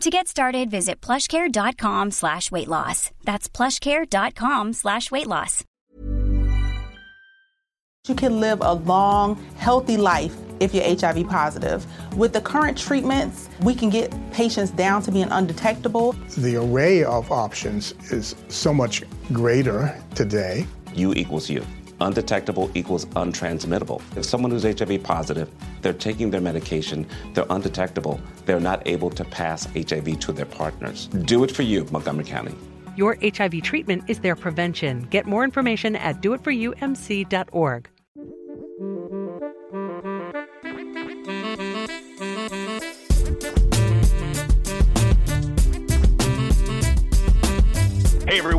To get started, visit plushcare.com slash weight loss. That's plushcare.com slash weight loss. You can live a long, healthy life if you're HIV positive. With the current treatments, we can get patients down to being undetectable. The array of options is so much greater today. U equals U. Undetectable equals untransmittable. If someone who's HIV positive, they're taking their medication, they're undetectable, they're not able to pass HIV to their partners. Do it for you, Montgomery County. Your HIV treatment is their prevention. Get more information at doitforyoumc.org.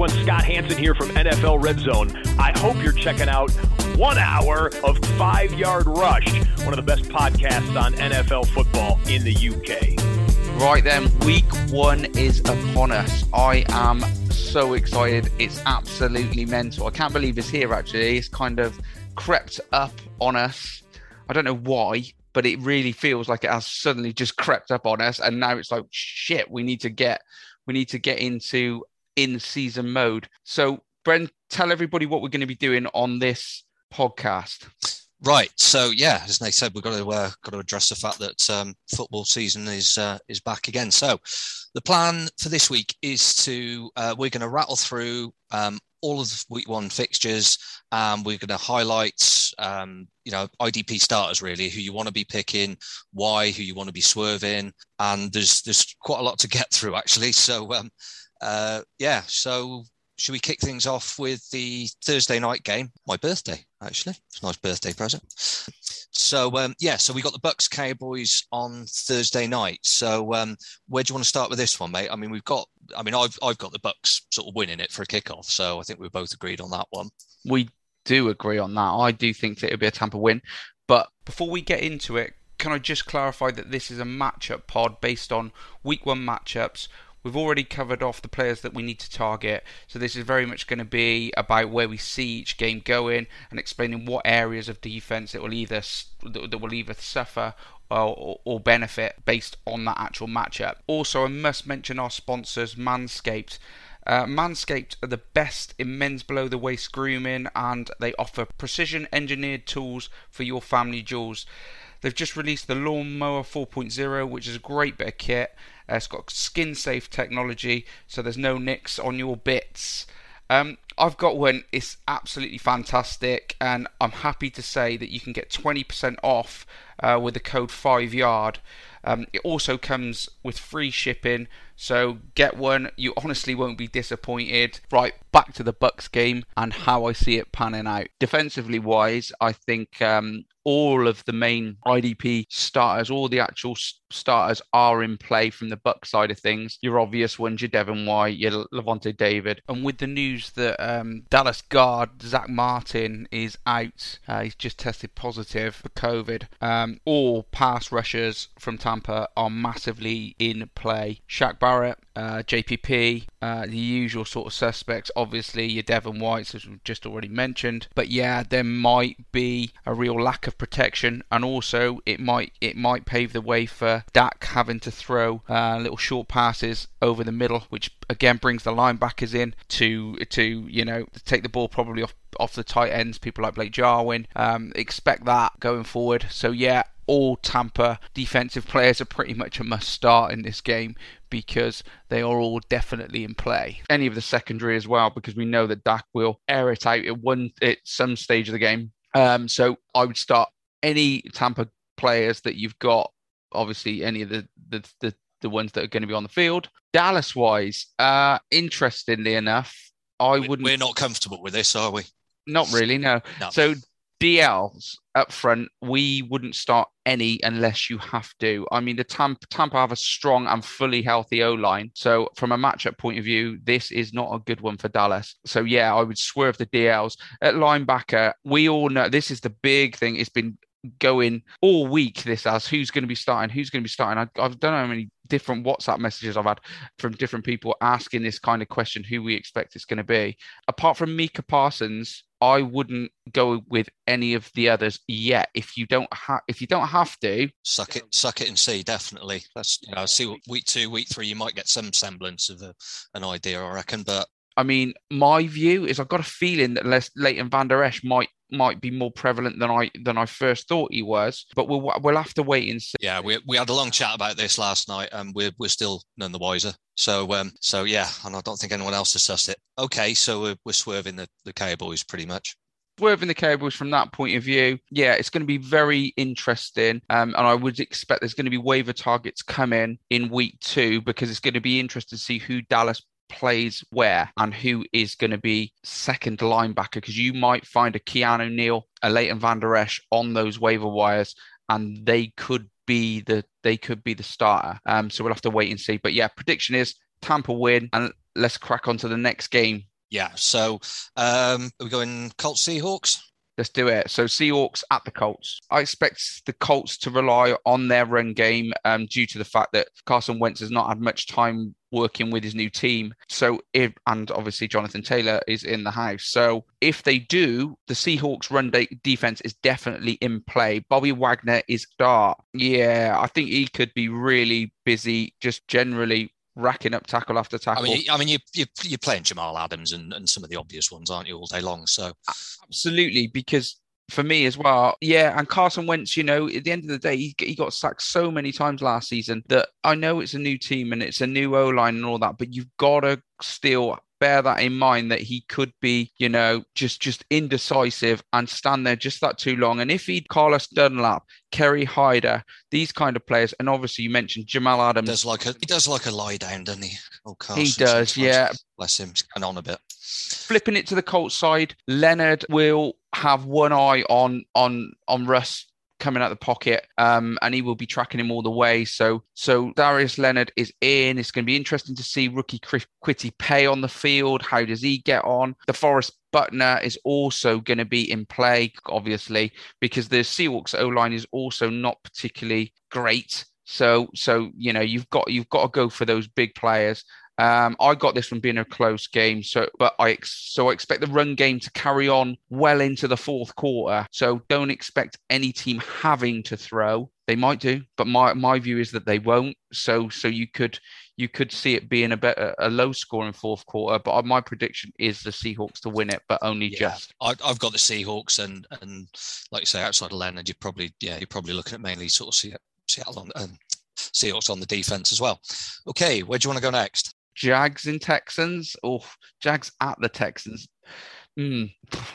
everyone, Scott Hanson here from NFL Red Zone. I hope you're checking out one hour of Five Yard Rush, one of the best podcasts on NFL football in the UK. Right then, week one is upon us. I am so excited. It's absolutely mental. I can't believe it's here actually. It's kind of crept up on us. I don't know why, but it really feels like it has suddenly just crept up on us and now it's like shit, we need to get we need to get into in season mode. So, Bren, tell everybody what we're going to be doing on this podcast. Right. So yeah, as Nate said, we've got to uh, got to address the fact that um, football season is uh, is back again. So the plan for this week is to uh, we're going to rattle through um, all of the week one fixtures. Um, we're going to highlight um, you know IDP starters really, who you want to be picking, why, who you want to be swerving, and there's there's quite a lot to get through actually. So um, uh, yeah, so should we kick things off with the Thursday night game? My birthday, actually. It's a nice birthday present. So um, yeah, so we got the Bucks Cowboys on Thursday night. So um, where do you want to start with this one, mate? I mean, we've got. I mean, I've I've got the Bucks sort of winning it for a kickoff. So I think we're both agreed on that one. We do agree on that. I do think that it'll be a Tampa win. But before we get into it, can I just clarify that this is a matchup pod based on week one matchups? We've already covered off the players that we need to target, so this is very much going to be about where we see each game going and explaining what areas of defense it will either that will either suffer or, or, benefit based on that actual matchup. Also, I must mention our sponsors, Manscaped. Uh, Manscaped are the best in men's below the waist grooming and they offer precision engineered tools for your family jewels. They've just released the Lawnmower 4.0, which is a great bit of kit. Uh, it's got skin safe technology, so there's no nicks on your bits. Um, I've got one, it's absolutely fantastic, and I'm happy to say that you can get 20% off uh, with the code 5yard. Um, it also comes with free shipping, so get one. You honestly won't be disappointed. Right, back to the Bucks game and how I see it panning out. Defensively wise, I think um, all of the main IDP starters, all the actual starters are in play from the Buck side of things. Your obvious ones, your Devin White, your Lavonte David, and with the news that um, Dallas guard Zack Martin is out, uh, he's just tested positive for COVID. Um, all pass rushers from Tampa are massively in play. Shaq Barrett uh, JPP, uh, the usual sort of suspects. Obviously, your Devin Whites, as we've just already mentioned. But yeah, there might be a real lack of protection, and also it might it might pave the way for Dak having to throw uh, little short passes over the middle, which again brings the linebackers in to to you know take the ball probably off off the tight ends. People like Blake Jarwin um, expect that going forward. So yeah, all Tampa defensive players are pretty much a must start in this game because they are all definitely in play. Any of the secondary as well, because we know that Dak will air it out at one at some stage of the game. Um, so I would start any Tampa players that you've got. Obviously, any of the the, the, the ones that are going to be on the field. Dallas wise, uh, interestingly enough, I wouldn't. We're not comfortable with this, are we? Not really, no. No. So DLs up front, we wouldn't start any unless you have to. I mean, the Tampa, Tampa have a strong and fully healthy O line. So, from a matchup point of view, this is not a good one for Dallas. So, yeah, I would swerve the DLs. At linebacker, we all know this is the big thing. It's been going all week this as who's going to be starting who's going to be starting I, i've done how many different whatsapp messages i've had from different people asking this kind of question who we expect it's going to be apart from Micah Parsons i wouldn't go with any of the others yet if you don't have if you don't have to Suck it, suck it, and see. Definitely. That's you know, see what week two, week three, you might get some semblance of a, an idea, I reckon. But I mean, my view is I've got a feeling that Les, Leighton Vander Esch might might be more prevalent than I than I first thought he was, but we'll we'll have to wait and see. yeah, we, we had a long chat about this last night, and we're we're still none the wiser. So um, so yeah, and I don't think anyone else has sussed it. Okay, so we're, we're swerving the the Cowboys pretty much. Swerving the cables from that point of view, yeah, it's going to be very interesting. Um, and I would expect there's going to be waiver targets come in in week two because it's going to be interesting to see who Dallas plays where and who is going to be second linebacker because you might find a Keanu Neal, a Leighton Vander Esch on those waiver wires and they could be the they could be the starter. Um, so we'll have to wait and see. But yeah, prediction is Tampa win and let's crack on to the next game. Yeah. So um, are we going Colts Seahawks? Let's do it. So Seahawks at the Colts. I expect the Colts to rely on their run game um, due to the fact that Carson Wentz has not had much time working with his new team. So if and obviously Jonathan Taylor is in the house. So if they do, the Seahawks run de- defense is definitely in play. Bobby Wagner is dark. Yeah, I think he could be really busy just generally racking up tackle after tackle. I mean, I mean, you you you're playing Jamal Adams and, and some of the obvious ones, aren't you, all day long? So Absolutely, because for me as well, yeah. And Carson Wentz, you know, at the end of the day, he, he got sacked so many times last season that I know it's a new team and it's a new O line and all that, but you've got to still bear that in mind that he could be, you know, just just indecisive and stand there just that too long. And if he Carlos Dunlap, Kerry Hyder, these kind of players, and obviously you mentioned Jamal Adams, does like a he does like a lie down, doesn't he? Oh, Carson, he does, sometimes. yeah. Bless him, he's going on a bit. flipping it to the Colts side, Leonard will have one eye on on on Russ coming out the pocket, um, and he will be tracking him all the way. So so Darius Leonard is in. It's going to be interesting to see rookie Kwity Paye on the field. How does he get on? The Forest Butner is also going to be in play, obviously, because the Seahawks O line is also not particularly great. So so you know you've got you've got to go for those big players. Um, I got this from being a close game, so but I so I expect the run game to carry on well into the fourth quarter. So don't expect any team having to throw. They might do, but my my view is that they won't. So so you could you could see it being a bit a low scoring fourth quarter. But my prediction is the Seahawks to win it, but only Yeah, just. I, I've got the Seahawks, and and like you say, outside of Leonard, you're probably yeah, you're probably looking at mainly sort of Seattle on um, Seahawks on the defense as well. Okay, where do you want to go next? Jags and Texans, or Jags at the Texans. Hmm,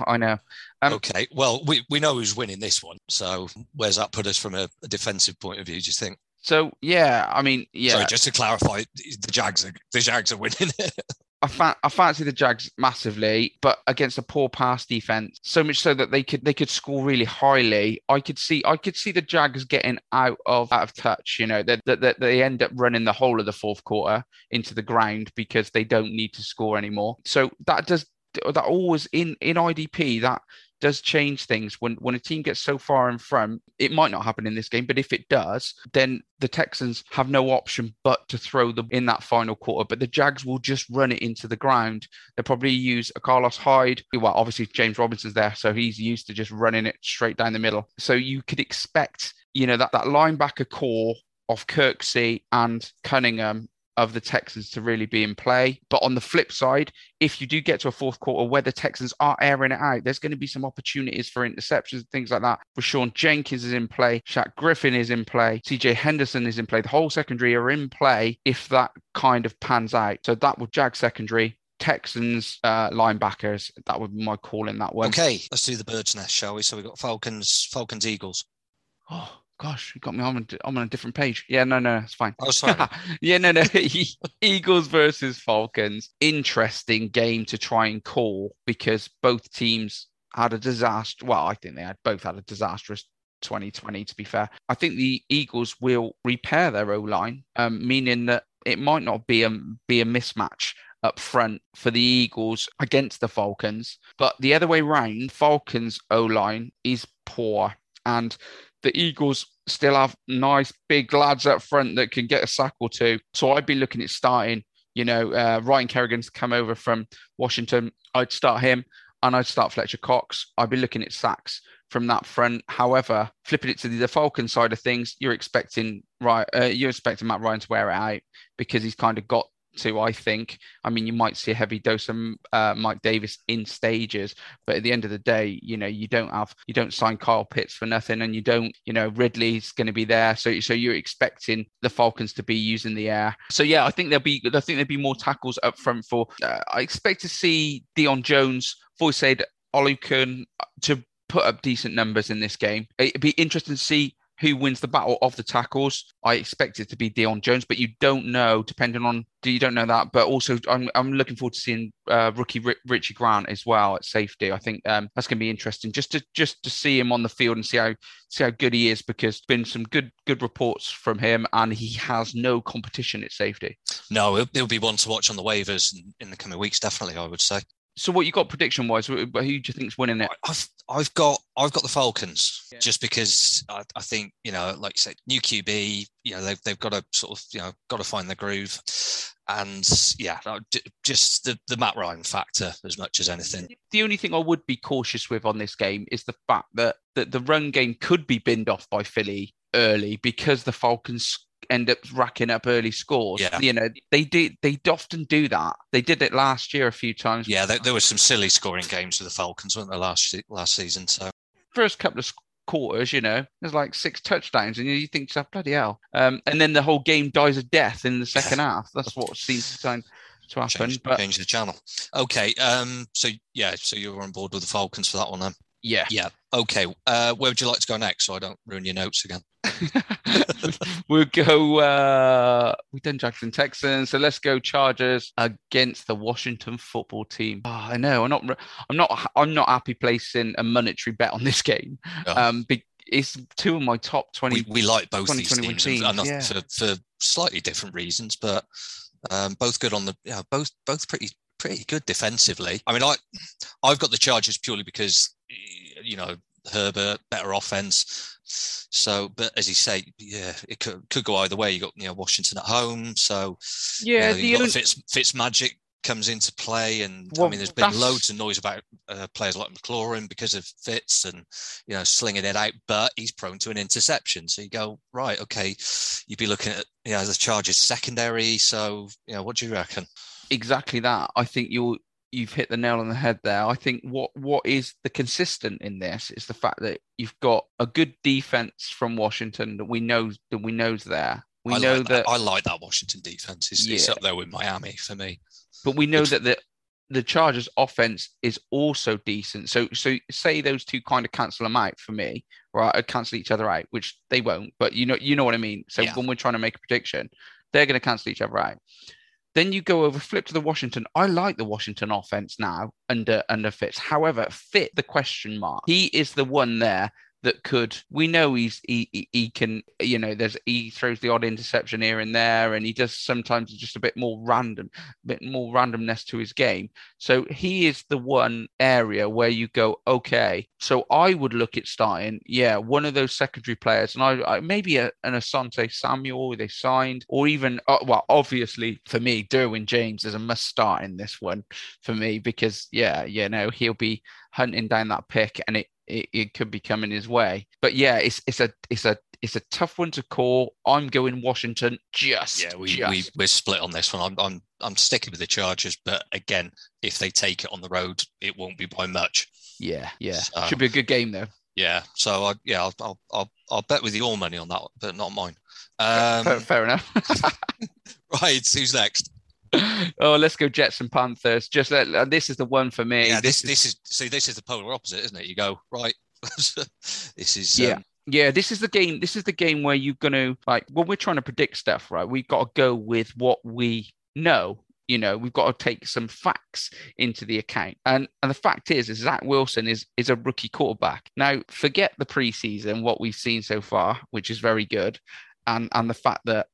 I know. Um, okay, well, we, we know who's winning this one. So where's that put us from a, a defensive point of view? Do you think? So yeah, I mean, yeah, Sorry, just to clarify, the Jags are the Jags are winning. I, fa- I fancy the Jags massively, but against a poor pass defense, so much so that they could they could score really highly. I could see I could see the Jags getting out of out of touch. You know that that that they end up running the whole of the fourth quarter into the ground because they don't need to score anymore. So that does that always in in IDP that does change things. When when a team gets so far in front, it might not happen in this game, but if it does, then the Texans have no option but to throw them in that final quarter. But the Jags will just run it into the ground. They'll probably use a Carlos Hyde. Well, obviously James Robinson's there, so he's used to just running it straight down the middle. So you could expect, you know, that that linebacker core of Kirksey and Cunningham of the Texans to really be in play. But on the flip side, if you do get to a fourth quarter where the Texans are airing it out, there's going to be some opportunities for interceptions, and things like that. Sean Jenkins is in play, Shaq Griffin is in play, CJ Henderson is in play. The whole secondary are in play if that kind of pans out. So that would jag secondary. Texans uh, linebackers. That would be my call in that one. Okay, let's do the bird's nest, shall we? So we've got Falcons, Falcons, Eagles. Oh, gosh, you got me on a, I'm on a different page. Yeah, no, no, it's fine. Oh, sorry. yeah, no, no. Eagles versus Falcons. Interesting game to try and call because both teams had a disaster. Well, I think they had both had a disastrous 2020. To be fair, I think the Eagles will repair their O line, um, meaning that it might not be a be a mismatch up front for the Eagles against the Falcons, but the other way round, Falcons O line is poor and the Eagles still have nice big lads up front that can get a sack or two. So I'd be looking at starting, you know, uh, Ryan Kerrigan's come over from Washington. I'd start him and I'd start Fletcher Cox. I'd be looking at sacks from that front. However, flipping it to the, the Falcon side of things, you're expecting right, uh, you're expecting Matt Ryan to wear it out because he's kind of got to, I think. I mean, you might see a heavy dose of uh, Mike Davis in stages, but at the end of the day, you know, you don't have, you don't sign Kyle Pitts for nothing, and you don't, you know, Ridley's going to be there, so so you're expecting the Falcons to be using the air. So yeah, I think there'll be, I think there'll be more tackles up front for. Uh, I expect to see Deion Jones, Foyesade, Oluokun to put up decent numbers in this game. It'd be interesting to see who wins the battle of the tackles. I expect it to be Deion Jones, but you don't know, depending on you don't know that. But also, I'm, I'm looking forward to seeing uh, rookie Richie Grant as well at safety. I think um, that's going to be interesting just to just to see him on the field and see how see how good he is because been some good good reports from him, and he has no competition at safety. No, it'll, it'll be one to watch on the waivers in, in the coming weeks. Definitely, I would say. So, what you got prediction wise? Who do you think's winning it? I've I've got I've got the Falcons yeah. just because I, I, think you know, like you said, new QB. You know, they've they've got to sort of you know got to find the groove, and yeah, just the the Matt Ryan factor as much as anything. The only thing I would be cautious with on this game is the fact that that the run game could be binned off by Philly early because the Falcons end up racking up early scores. Yeah. You know, they do they often do that. They did it last year a few times. Yeah, there, there were some silly scoring games with the Falcons, weren't there, last last season? So first couple of quarters, you know, there's like six touchdowns, and you think, oh, bloody hell. Um, and then the whole game dies a death in the second half. That's what seems to to happen. Change, but... change the channel. Okay. Um. So yeah. So you're on board with the Falcons for that one then. Yeah. Yeah. Okay. Uh, where would you like to go next so I don't ruin your notes again? we'll go. Uh, we've done Jackson Texans, so let's go Chargers against the Washington Football Team. Oh, I know. I'm not. I'm not. I'm not happy placing a monetary bet on this game. Oh. Um, it's two of my top twenty. We, we like both these teams, teams. And, and yeah. for, for slightly different reasons, but um, both good on the. Yeah, both both pretty pretty good defensively. I mean, I I've got the Chargers purely because you know Herbert better offense. So, but as you say, yeah, it could, could go either way. You got you know Washington at home, so yeah, you know, the Fitz, Fitz magic comes into play, and well, I mean, there's been that's... loads of noise about uh, players like McLaurin because of Fitz and you know slinging it out, but he's prone to an interception. So you go right, okay, you'd be looking at you know the Chargers secondary. So you know, what do you reckon? Exactly that. I think you'll you've hit the nail on the head there. I think what what is the consistent in this is the fact that you've got a good defense from Washington that we know that we know's there. We I know like that, that, I like that Washington defense. It's, yeah. it's, up there with Miami for me. But we know that the the Chargers offense is also decent. So so say those two kind of cancel them out for me, right? Or cancel each other out, which they won't. But you know you know what I mean. So yeah. when we're trying to make a prediction, they're going to cancel each other out. Then you go over, flip to the Washington. I like the Washington offense now under under Fitz. However, fit the question mark. He is the one there that could. We know he's he, he, can you know there's he throws the odd interception here and there, and he does sometimes just a bit more random, bit more randomness to his game. So he is the one area where you go, okay. So I would look at starting, yeah, one of those secondary players, and I, I maybe a, an Asante Samuel they signed, or even uh, well, obviously for me, Derwin James is a must start in this one for me because yeah, you know he'll be hunting down that pick, and it it, it could be coming his way. But yeah, it's it's a it's a it's a tough one to call. I'm going Washington. Just yeah, we, just. we we're split on this one. I'm I'm I'm sticking with the Chargers, but again, if they take it on the road, it won't be by much. Yeah, yeah, so, should be a good game though. Yeah, so I yeah I'll I'll I'll, I'll bet with your money on that, but not mine. Um, fair, fair enough. right, who's next? Oh, let's go Jets and Panthers. Just uh, this is the one for me. Yeah, this this is see this is the polar opposite, isn't it? You go right. this is yeah. Um, yeah, this is the game. This is the game where you're going to like when we're trying to predict stuff, right? We've got to go with what we know. You know, we've got to take some facts into the account. And and the fact is, is Zach Wilson is is a rookie quarterback. Now, forget the preseason, what we've seen so far, which is very good, and and the fact that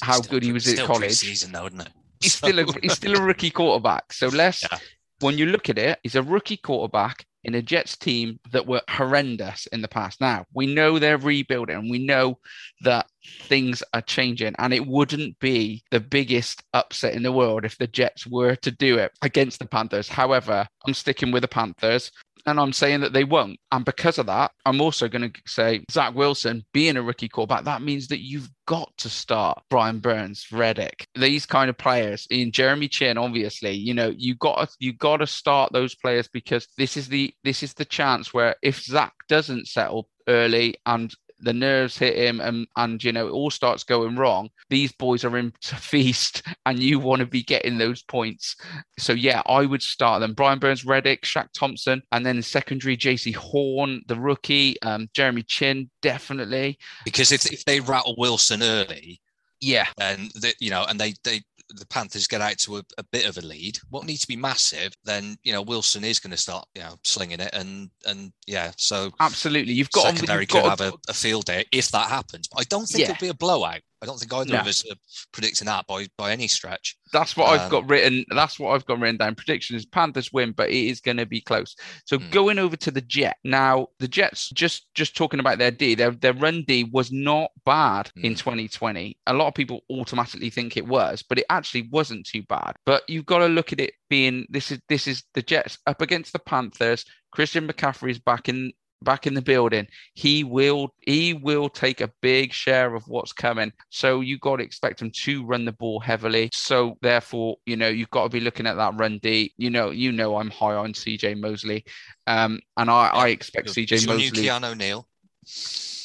how still, good he was at college. Season though, isn't it? He's still a he's still a rookie quarterback. So let's yeah. when you look at it, he's a rookie quarterback in a Jets team that were horrendous in the past. Now we know they're rebuilding, we know that things are changing, and it wouldn't be the biggest upset in the world if the Jets were to do it against the Panthers. However, I'm sticking with the Panthers and I'm saying that they won't. And because of that, I'm also going to say Zach Wilson being a rookie quarterback, that means that you've got to start Brian Burns, Reddick, these kind of players. In Jeremy Chinn, obviously, you know, you got to, you got to start those players because this is the this is the chance where if Zach doesn't settle early and the nerves hit him and and you know it all starts going wrong. These boys are in to feast and you want to be getting those points. So yeah i would start them. Brian burns reddick Shaq thompson and then secondary Jaycee Horn the rookie um, Jeremy Chinn definitely. Because if, if they rattle wilson early yeah. and you know and they they the Panthers get out to a, a, bit of a lead, what needs to be massive, then you know Wilson is going to start you know slinging it, and and yeah, so absolutely, you've got secondary you've could got have a, a, field day if that happens. I don't think yeah. it'll be a blowout. I don't think either no. of us are predicting that by by any stretch. That's what um, I've got written. That's what I've got written down. Prediction is Panthers win, but it is going to be close. So hmm. going over to the Jet now, the Jets just just talking about their D, their their run D was not bad hmm. in 2020. A lot of people automatically think it was, but it actually wasn't too bad. But you've got to look at it being this is this is the Jets up against the Panthers. Christian McCaffrey is back in back in the building, he will he will take a big share of what's coming. So you got to expect him to run the ball heavily. So therefore, you know, you've got to be looking at that run D. You know, you know I'm high on CJ Mosley. Um, and I, I expect CJ Mosley. Keanu O'Neal.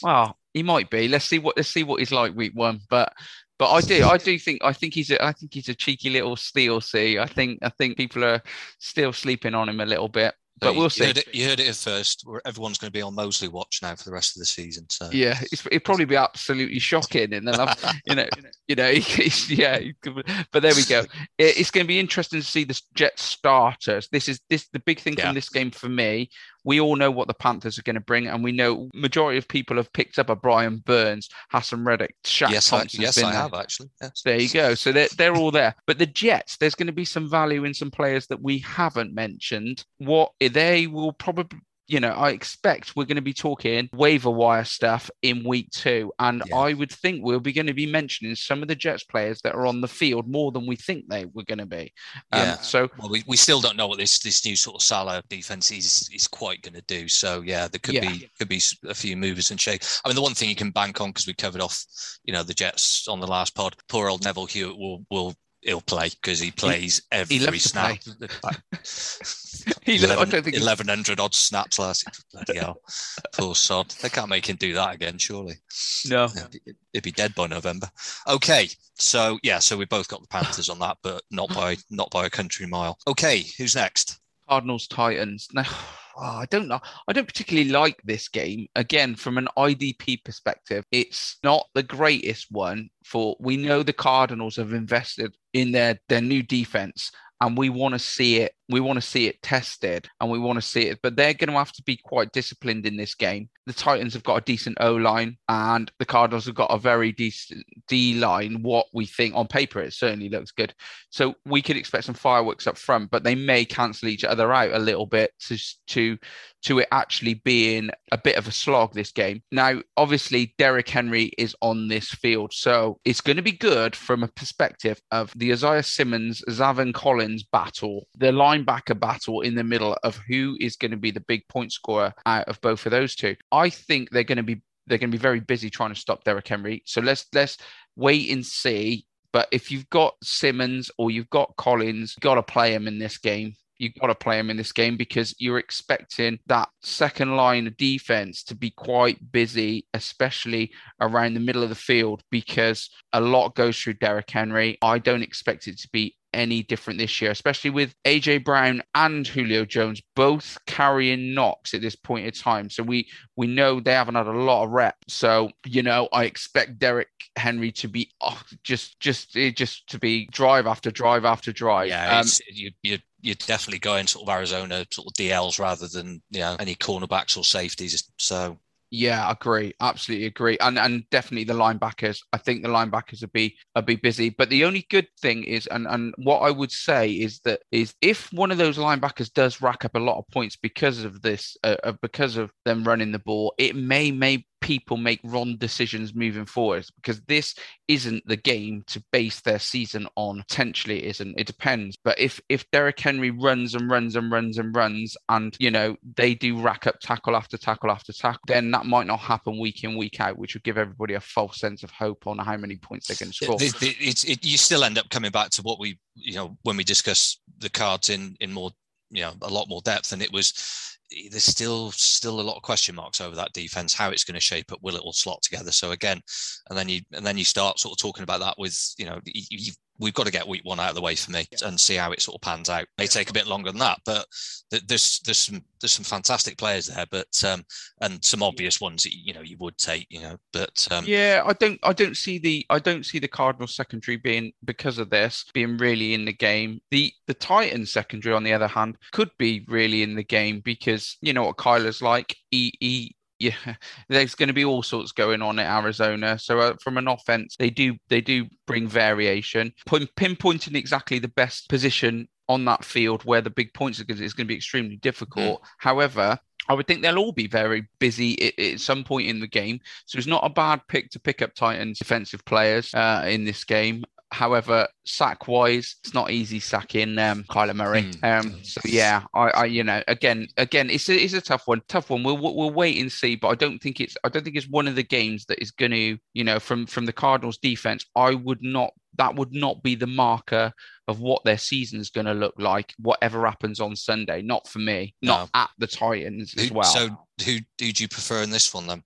Well, he might be. Let's see what let's see what he's like week one. But but I do, I do think, I think he's, a, I think he's a cheeky little steal. See, I think, I think people are still sleeping on him a little bit but we'll you see. Heard it, you heard it at first. Everyone's going to be on Mosley watch now for the rest of the season. So yeah, it'd probably be absolutely shocking, and then I'm, you know, you know, yeah. But there we go. It's going to be interesting to see the Jets starters. This is this the big thing yeah. from this game for me we all know what the Panthers are going to bring, and we know majority of people have picked up a Brian Burns, Haason Reddick, Shaq yes, Thompson. I, yes, I have actually. There you go. So they're they're all there. But the Jets, there's going to be some value in some players that we haven't mentioned. What they will probably you know, I expect we're going to be talking waiver wire stuff in week two. And yeah. I would think we'll be going to be mentioning some of the Jets players that are on the field more than we think they were going to be. Um, yeah. So well, we, we still don't know what this this new sort of Salah defense is is quite going to do. So yeah, there could yeah. be could be a few movers and shakes. I mean, the one thing you can bank on because we covered off, you know, the Jets on the last pod. Poor old Neville Hewitt will will he'll play because he plays every he snap. he 11, I don't think 1100 odd snaps last year. Bloody hell. Poor sod. They can't make him do that again, surely. No. He'd be dead by November. Okay. So yeah, so we both got the Panthers on that, but not by not by a country mile. Okay, who's next? Cardinals Titans. Now oh, I don't know. I don't particularly like this game. Again, from an IDP perspective, it's not the greatest one for we know the Cardinals have invested in their their new defense and we want to see it. We want to see it tested and we want to see it, but they're going to have to be quite disciplined in this game. The Titans have got a decent O line, and the Cardinals have got a very decent D line. What we think on paper, it certainly looks good. So we could expect some fireworks up front, but they may cancel each other out a little bit to to to it actually being a bit of a slog this game. Now, obviously, Derrick Henry is on this field, so it's going to be good from a perspective of the Isaiah Simmons, Zaven Collins battle, the linebacker battle in the middle of who is going to be the big point scorer out of both of those two. I think they're going to be they're going to be very busy trying to stop Derrick Henry. So let's let's wait and see. But if you've got Simmons or you've got Collins, you've got to play him in this game you've got to play him in this game because you're expecting that second line of defense to be quite busy, especially around the middle of the field, because a lot goes through Derrick Henry. I don't expect it to be any different this year, especially with AJ Brown and Julio Jones both carrying knocks at this point in time. So we we know they haven't had a lot of reps. So you know, I expect Derrick Henry to be oh, just just just to be drive after drive after drive. Yeah, um, you you you're definitely going sort of Arizona sort of DLs rather than you know any cornerbacks or safeties. So yeah, I agree. Absolutely agree. And and definitely the linebackers. I think the linebackers would be will be busy. But the only good thing is, and and what I would say is that is if one of those linebackers does rack up a lot of points because of this, uh, because of them running the ball, it may may people make wrong decisions moving forward because this isn't the game to base their season on. Potentially, it isn't. It depends. But if if Derrick Henry runs and runs and runs and runs, and you know they do rack up tackle after tackle after tackle, then that might not happen week in week out, which would give everybody a false sense of hope on how many points they can score. It, it, it, you still end up coming back to what we, you know, when we discuss the cards in in more, you know, a lot more depth, and it was there's still still a lot of question marks over that defense how it's going to shape up will it all slot together? So again and then you and then you start sort of talking about that with you know you, we've got to get week one out of the way for me yeah. and see how it sort of pans out. It may take a bit longer than that, but there's there's some there's some fantastic players there, but um, and some obvious ones that you know you would take, you know, but um, yeah, I don't I don't see the I don't see the Cardinals secondary being because of this being really in the game. The the Titans secondary, on the other hand, could be really in the game because you know what Kyler's like. He he yeah, there's going to be all sorts going on at Arizona. So uh, from an offense, they do they do bring variation. pinpointing exactly the best position on that field where the big points are going is going to be extremely difficult. Mm. However, I would think they'll all be very busy at, at, some point in the game. So it's not a bad pick to pick up Titans defensive players uh, in this game. However, sack wise, it's not easy sacking um, Kyler Murray. Mm. Um, so yeah, I, I, you know, again, again, it's a, it's a tough one, tough one. We'll we'll wait and see, but I don't think it's I don't think it's one of the games that is going to, you know, from from the Cardinals defense. I would not that would not be the marker of what their season is going to look like. Whatever happens on Sunday, not for me, not no. at the Titans as well. So who, who do you prefer in this one then?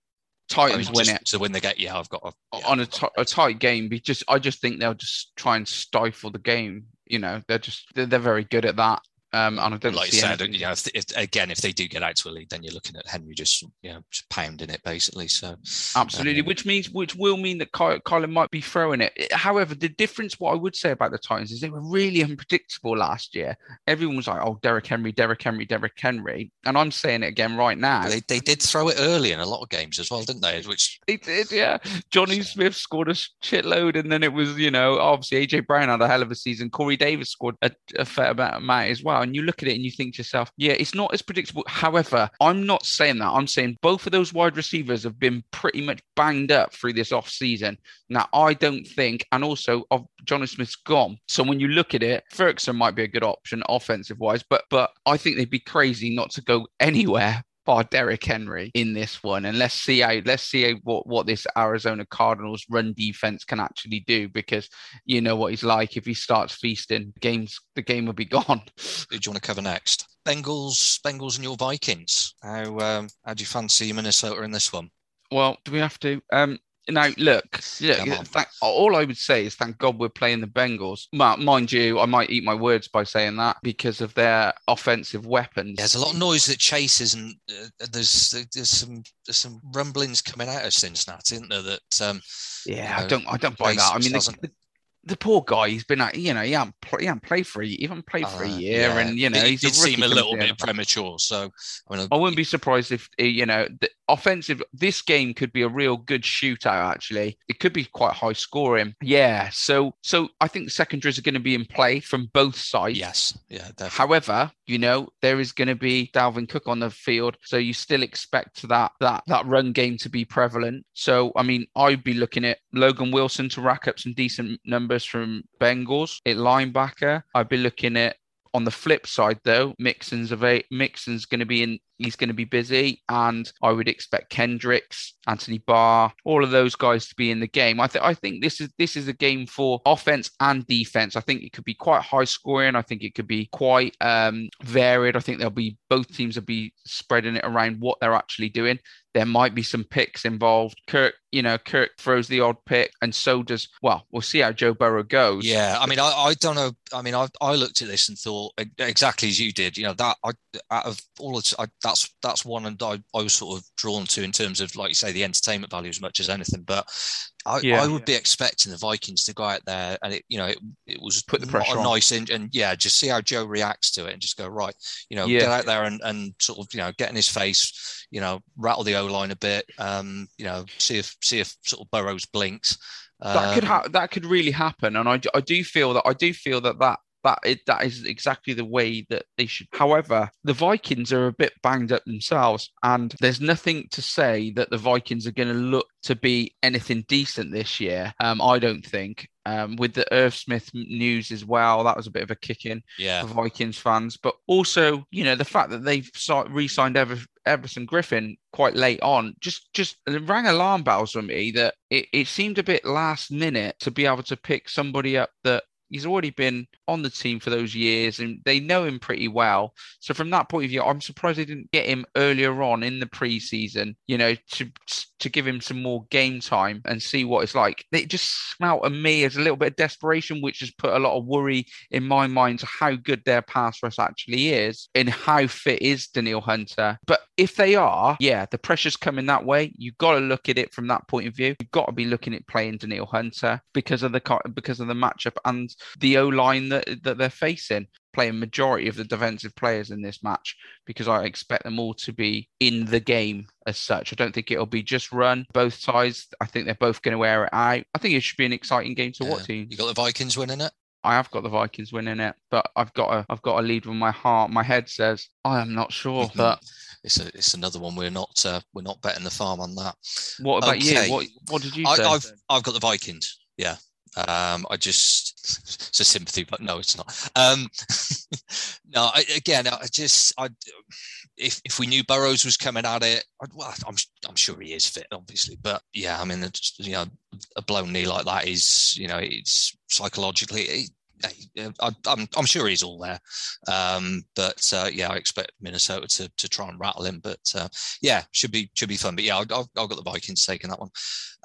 Titans I mean, win it. So when they get, yeah, I've got a, yeah. on a, t- a tight game. Just, I just think they'll just try and stifle the game. You know, they're just, they're, they're very good at that. Um, and I don't like you said, you know, if, if, again, if they do get out to a lead, then you're looking at Henry just, you know, just pounding it basically. So absolutely, um, which means, which will mean that Ky- Kyler might be throwing it. However, the difference, what I would say about the Titans is they were really unpredictable last year. Everyone was like, "Oh, Derrick Henry, Derrick Henry, Derrick Henry," and I'm saying it again right now. They, they did throw it early in a lot of games as well, didn't they? Which they did, yeah. Jonnu Smith scored a shitload, and then it was, you know, obviously AJ Brown had a hell of a season. Corey Davis scored a, a fair amount as well, and you look at it and you think to yourself, yeah, it's not as predictable. However, I'm not saying that. I'm saying both of those wide receivers have been pretty much banged up through this off season. Now, I don't think, and also of Jonnu Smith's gone. So when you look at it, Ferguson might be a good option offensive wise, but but I think they'd be crazy not to go anywhere by Derrick Henry in this one, and let's see how let's see how, what what this Arizona Cardinals run defense can actually do because you know what he's like. If he starts feasting, games the game will be gone. Who do you want to cover next? Bengals, Bengals, and your Vikings. How um, how do you fancy Minnesota in this one? Well, do we have to? Um, now, look, look thank, all I would say is thank God we're playing the Bengals. Mind you, I might eat my words by saying that because of their offensive weapons. There's a lot of noise that chases, and uh, there's there's some there's some rumblings coming out of Cincinnati, isn't there? That um, yeah, I don't I don't buy that. I mean, the poor guy, he's been at, you know, he hasn't, play, he hasn't played for a, he hasn't played for a Uh, year, yeah. and you know, it, he's did seem a little bit the premature. So I mean, I wouldn't be surprised if you know the offensive. This game could be a real good shootout. Actually, it could be quite high scoring. Yeah. So, so I think the secondaries are going to be in play from both sides. yes, yeah, definitely. However, you know there is going to be Dalvin Cook on the field, so you still expect that that that run game to be prevalent. So, I mean, I'd be looking at Logan Wilson to rack up some decent numbers from Bengals at linebacker. I'd be looking at on the flip side, though, Mixon's of a Mixon's going to be in. He's going to be busy, and I would expect Kendricks, Anthony Barr, all of those guys to be in the game. I think I think this is this is a game for offense and defense. I think it could be quite high scoring. I think it could be quite um, varied. I think there'll be both teams will be spreading it around what they're actually doing. There might be some picks involved. Kirk, you know, Kirk throws the odd pick, and so does. Well, we'll see how Joe Burrow goes. Yeah, I mean, I, I don't know. I mean, I, I looked at this and thought exactly as you did. You know, that I out of all of I, that's that's one, and I, I was sort of drawn to in terms of like you say the entertainment value as much as anything. But I, Yeah. I would be expecting the Vikings to go out there and it, you know, it, it was Put the pressure a on. nice and, and yeah, just see how Joe reacts to it and just go right. You know, Yeah. get out there and, and sort of you know get in his face. You know, rattle the O line a bit. Um, you know, see if see if sort of Burrows blinks. that could Um, ha- that could really happen, and I, I do feel that I do feel that that that it, that is exactly the way that they should. However, the Vikings are a bit banged up themselves, and there's nothing to say that the Vikings are going to look to be anything decent this year. Um, I don't think. Um, with the Irv Smith news as well, that was a bit of a kick in Yeah. for Vikings fans. But also, you know, the fact that they've re-signed Ever- Everson Griffen quite late on just just rang alarm bells for me that it, it seemed a bit last minute to be able to pick somebody up that he's already been on the team for those years and they know him pretty well. So from that point of view, I'm surprised they didn't get him earlier on in the preseason, you know, to to give him some more game time and see what it's like. It just smelt at me as a little bit of desperation, which has put a lot of worry in my mind to how good their pass rush actually is and how fit is Danielle Hunter. But if they are, yeah, the pressure's coming that way. You've got to look at it from that point of view. You've got to be looking at playing Danielle Hunter because of the because of the matchup and the O line that that they're facing. Playing majority of the defensive players in this match because I expect them all to be in the game as such. I don't think it'll be just run both sides. I think they're both going to wear it out. I think it should be an exciting game to yeah. watch. You got the Vikings winning it. I have got the Vikings winning it, but I've got a I've got a lead with my heart. My head says I am not sure, but It's a, it's another one. We're not uh, we're not betting the farm on that. what about Okay. you? What what did you I, say? I've I've got the Vikings. Yeah. Um, I just it's a sympathy, but no, it's not. Um, no, I, again, I just I if if we knew Burrows was coming at it, I'd, well, I'm I'm sure he is fit, obviously, but yeah, I mean, you know, a blown knee like that is you know it's psychologically. It, I, I'm I'm sure he's all there, um, but uh, yeah, I expect Minnesota to to try and rattle him. But uh, yeah, should be should be fun. But yeah, I've, I've I've got the Vikings taking that one.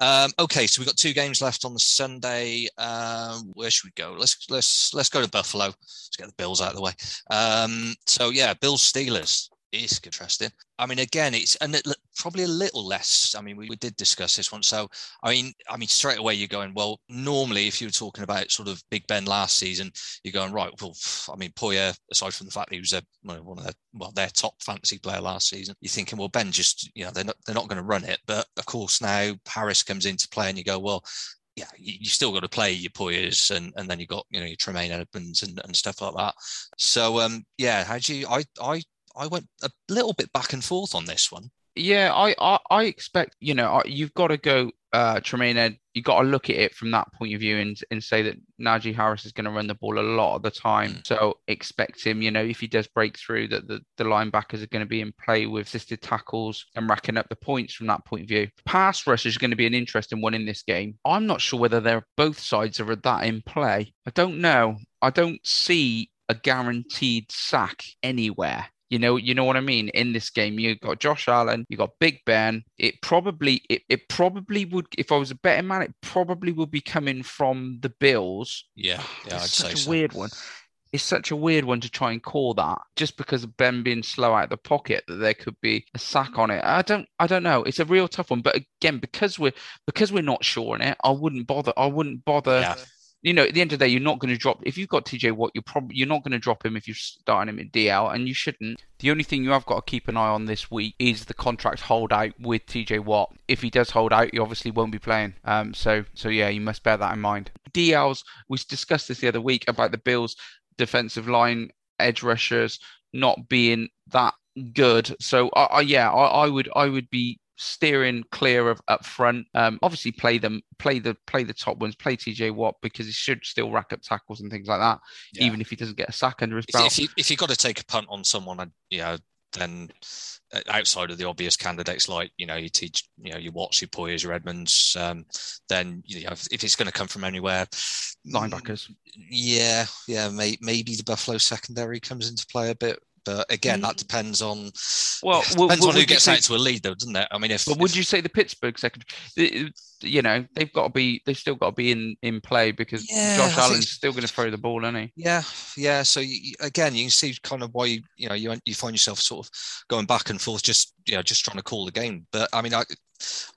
Um, okay, so we've got two games left on the Sunday. Um, where should we go? Let's let's let's go to Buffalo. Let's get the Bills out of the way. Um, so yeah, Bills Steelers is interesting. I mean, again, it's and it, probably a little less. I mean, we, we did discuss this one. So I mean, I mean, straight away you're going well. Normally, if you were talking about sort of Big Ben last season, you're going right. Well, I mean, Poyer, aside from the fact that he was a one of their well their top fantasy player last season, you're thinking, well, Ben just you know they're not they're not going to run it. But of course now Harris comes into play, and you go well yeah, you, you still got to play your Poyers and, and then you got, you know, your Tremaine Edmunds and, and stuff like that. So um yeah, how do you I I I went a little bit back and forth on this one. Yeah, I, I, I expect you know you've got to go uh, Tremaine. You got to look at it from that point of view and and say that Najee Harris is going to run the ball a lot of the time. Mm. So expect him. You know, if he does break through, that the, the linebackers are going to be in play with assisted tackles and racking up the points from that point of view. Pass rush is going to be an interesting one in this game. I'm not sure whether they're both sides are that in play. I don't know. I don't see a guaranteed sack anywhere. You know, you know what I mean. In this game, you got Josh Allen, you got Big Ben. It probably, it, it probably would. If I was a betting man, it probably would be coming from the Bills. Yeah, yeah, I'd such a so. weird one. It's such a weird one to try and call that just because of Ben being slow out of the pocket that there could be a sack on it. I don't, I don't know. It's a real tough one. But again, because we're because we're not sure on it, I wouldn't bother. I wouldn't bother Yeah. You know, at the end of the day, you're not going to drop. If you've got TJ Watt, you're probably you're not going to drop him if you're starting him at DL, and you shouldn't. The only thing you have got to keep an eye on this week is the contract holdout with TJ Watt. If he does hold out, he obviously won't be playing. Um, so so yeah, you must bear that in mind. DLs, we discussed this the other week about the Bills' defensive line edge rushers not being that good. So I, I yeah, I, I would I would be steering clear of up front. Um, obviously, play them, play the play the top ones, play TJ Watt because he should still rack up tackles and things like that, yeah. even if he doesn't get a sack under his belt. If you if you got to take a punt on someone, you know, then uh, outside of the obvious candidates like you know you teach you know your Watts, your Poyers, your Edmunds, um, then you know if, if it's going to come from anywhere, linebackers. Yeah, yeah, may, maybe the Buffalo secondary comes into play a bit. But again, that mm. depends on well, depends on who gets say, out to a lead, though, doesn't it? I mean, if but would you say the Pittsburgh second, you know, they've got to be, they've still got to be in in play because yeah, Josh I Allen's still going to throw the ball, isn't he? Yeah, yeah. So you, again, you can see kind of why you, you know you you find yourself sort of going back and forth, just you know, just trying to call the game. But I mean, I,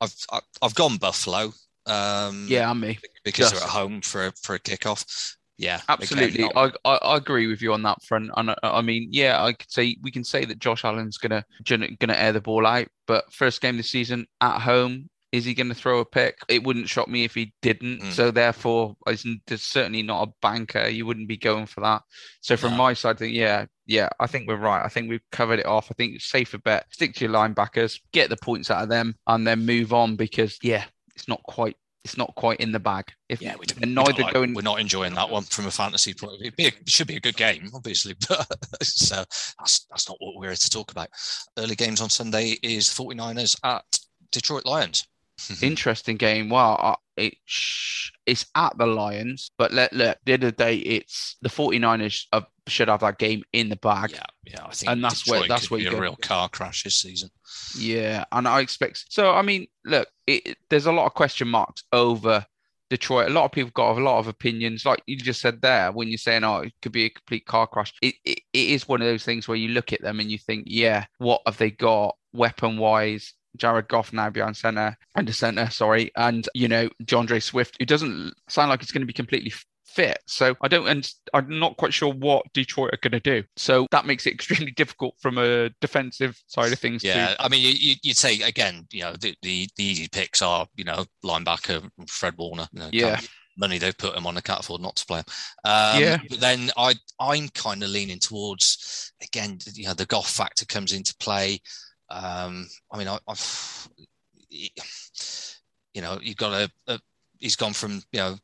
I've I've gone Buffalo. Um, yeah, I'm me because just. they're at home for a, for a kickoff. Yeah, absolutely. I, I, I agree with you on that front. And I, I, mean, yeah, I could say we can say that Josh Allen's gonna gonna air the ball out, but first game this season at home. Is he going to throw a pick? It wouldn't shock me if he didn't. Mm. So therefore, there's certainly not a banker. You wouldn't be going for that. So from no. my side, I think yeah, yeah, I think we're right. I think we've covered it off. I think it's safer bet. Stick to your linebackers, get the points out of them, and then move on because yeah, it's not quite it's not quite in the bag. If yeah, we are neither we're going, we're not enjoying that one from a fantasy point of view. It, it should be a good game, obviously, but uh, that's that's not what we're here to talk about. Early games on Sunday is 49ers at Detroit Lions. Interesting game. Wow, it it's at the Lions, but let look, the other day, it's the 49ers are, should have that game in the bag. Yeah, yeah, I think, and that's Detroit where that's where you a real car crash this season. Yeah, and I expect so. I mean, look, it, there's a lot of question marks over Detroit. A lot of people got a lot of opinions, like you just said there, when you're saying, "Oh, it could be a complete car crash." It, it, it is one of those things where you look at them and you think, "Yeah, what have they got weapon wise?" Jared Goff now behind center and the center, sorry, and you know D'Andre Swift, who doesn't sound like it's going to be completely fit. So I don't, and I'm not quite sure what Detroit are going to do. So that makes it extremely difficult from a defensive side of things. Yeah, too. I mean, you, would say again, you know, the, the, the easy picks are, you know, linebacker Fred Warner. You know, yeah. Money they've put him on, they can't afford not to play him. Um, yeah. But then I, I'm kind of leaning towards again, you know, the Goff factor comes into play. Um, I mean, I, have you know, you've got a, a, he's gone from you know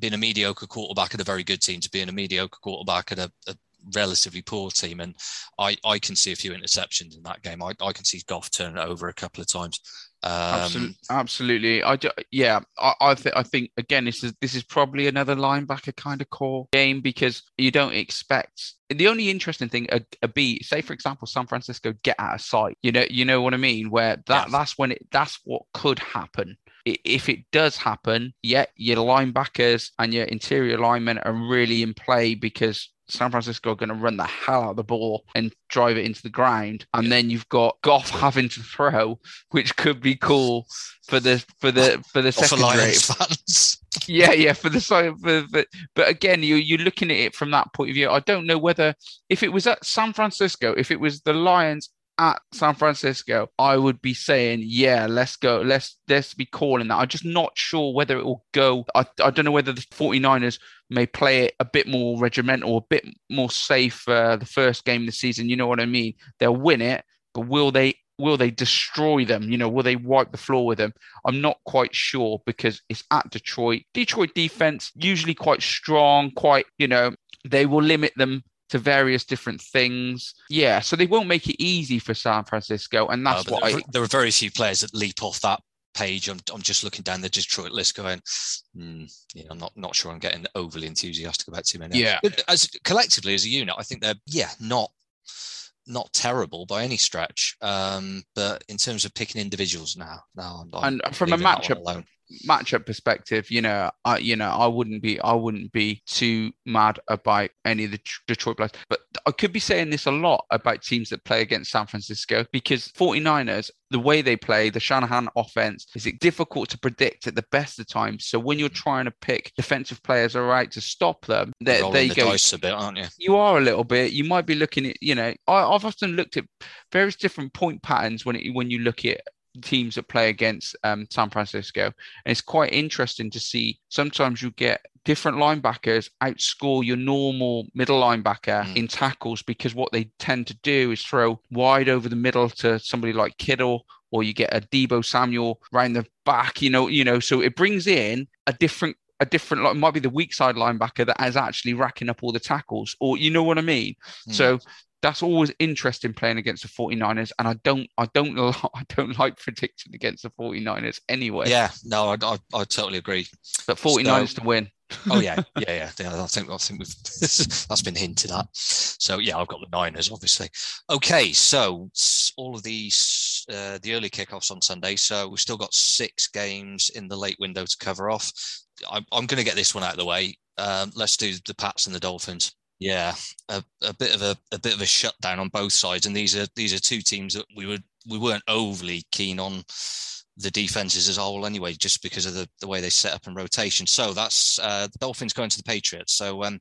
being a mediocre quarterback at a very good team to being a mediocre quarterback at a, a relatively poor team, and I, I can see a few interceptions in that game. I, I can see Goff turn it over a couple of times. Um, absolutely, absolutely. I do, yeah, I I, th- I think again this is this is probably another linebacker kind of core game because you don't expect the only interesting thing A a, a B say for example San Francisco get out of sight. You know you know what I mean where that yeah. that's when it that's what could happen if it does happen, yeah, your linebackers and your interior linemen are really in play because San Francisco are going to run the hell out of the ball and drive it into the ground, and yeah. then you've got Goff having to throw, which could be cool for the for the for the secondary fans. yeah, yeah, for the side, for, but again, you you're looking at it from that point of view. I don't know whether if it was at San Francisco, if it was the Lions at San Francisco, I would be saying, yeah, let's go. Let's let's be calling that. I'm just not sure whether it will go. I, I don't know whether the 49ers may play it a bit more regimental, a bit more safe uh, the first game of the season. You know what I mean? They'll win it, but will they will they destroy them? You know, will they wipe the floor with them? I'm not quite sure because it's at Detroit. Detroit defense usually quite strong, quite, you know, they will limit them to various different things. Yeah, so they won't make it easy for San Francisco, and that's what there, I. There are very few players that leap off that page. I'm, I'm just looking down the Detroit list, going, mm, I'm not not sure I'm getting overly enthusiastic about too many. Yeah, but as collectively as a unit, I think they're yeah not not terrible by any stretch. Um, but in terms of picking individuals now, now I'm not. and from a matchup matchup perspective, you know, I you know I wouldn't be I wouldn't be too mad about any of the Detroit players, but I could be saying this a lot about teams that play against San Francisco because 49ers the way they play, the Shanahan offense, is it difficult to predict at the best of times. So when you're trying to pick defensive players all right to stop them, there you the go. A bit, aren't you? You are a little bit. You might be looking at, you know, I, I've often looked at various different point patterns when it, when you look at teams that play against um, San Francisco. And it's quite interesting to see sometimes you get different linebackers outscore your normal middle linebacker mm. in tackles because what they tend to do is throw wide over the middle to somebody like Kittle or you get a Deebo Samuel round the back, you know, you know, so it brings in a different a different like might be the weak side linebacker that is actually racking up all the tackles or you know what I mean. Mm. So that's always interesting playing against the 49ers and I don't I don't I don't like predicting against the 49ers anyway. Yeah, no, I, I, I totally agree. But 49ers so, to win. oh yeah, yeah, yeah, yeah. I think I think we've that's been hinted at. So yeah, I've got the Niners, obviously. Okay, so all of these uh, the early kickoffs on Sunday. So we've still got six games in the late window to cover off. I'm, I'm going to get this one out of the way. Um, let's do the Pats and the Dolphins. Yeah, a, a bit of a, a bit of a shutdown on both sides, and these are these are two teams that we were we weren't overly keen on the defenses as a whole anyway, just because of the, the way they set up and rotation. So that's uh, the Dolphins going to the Patriots. So um,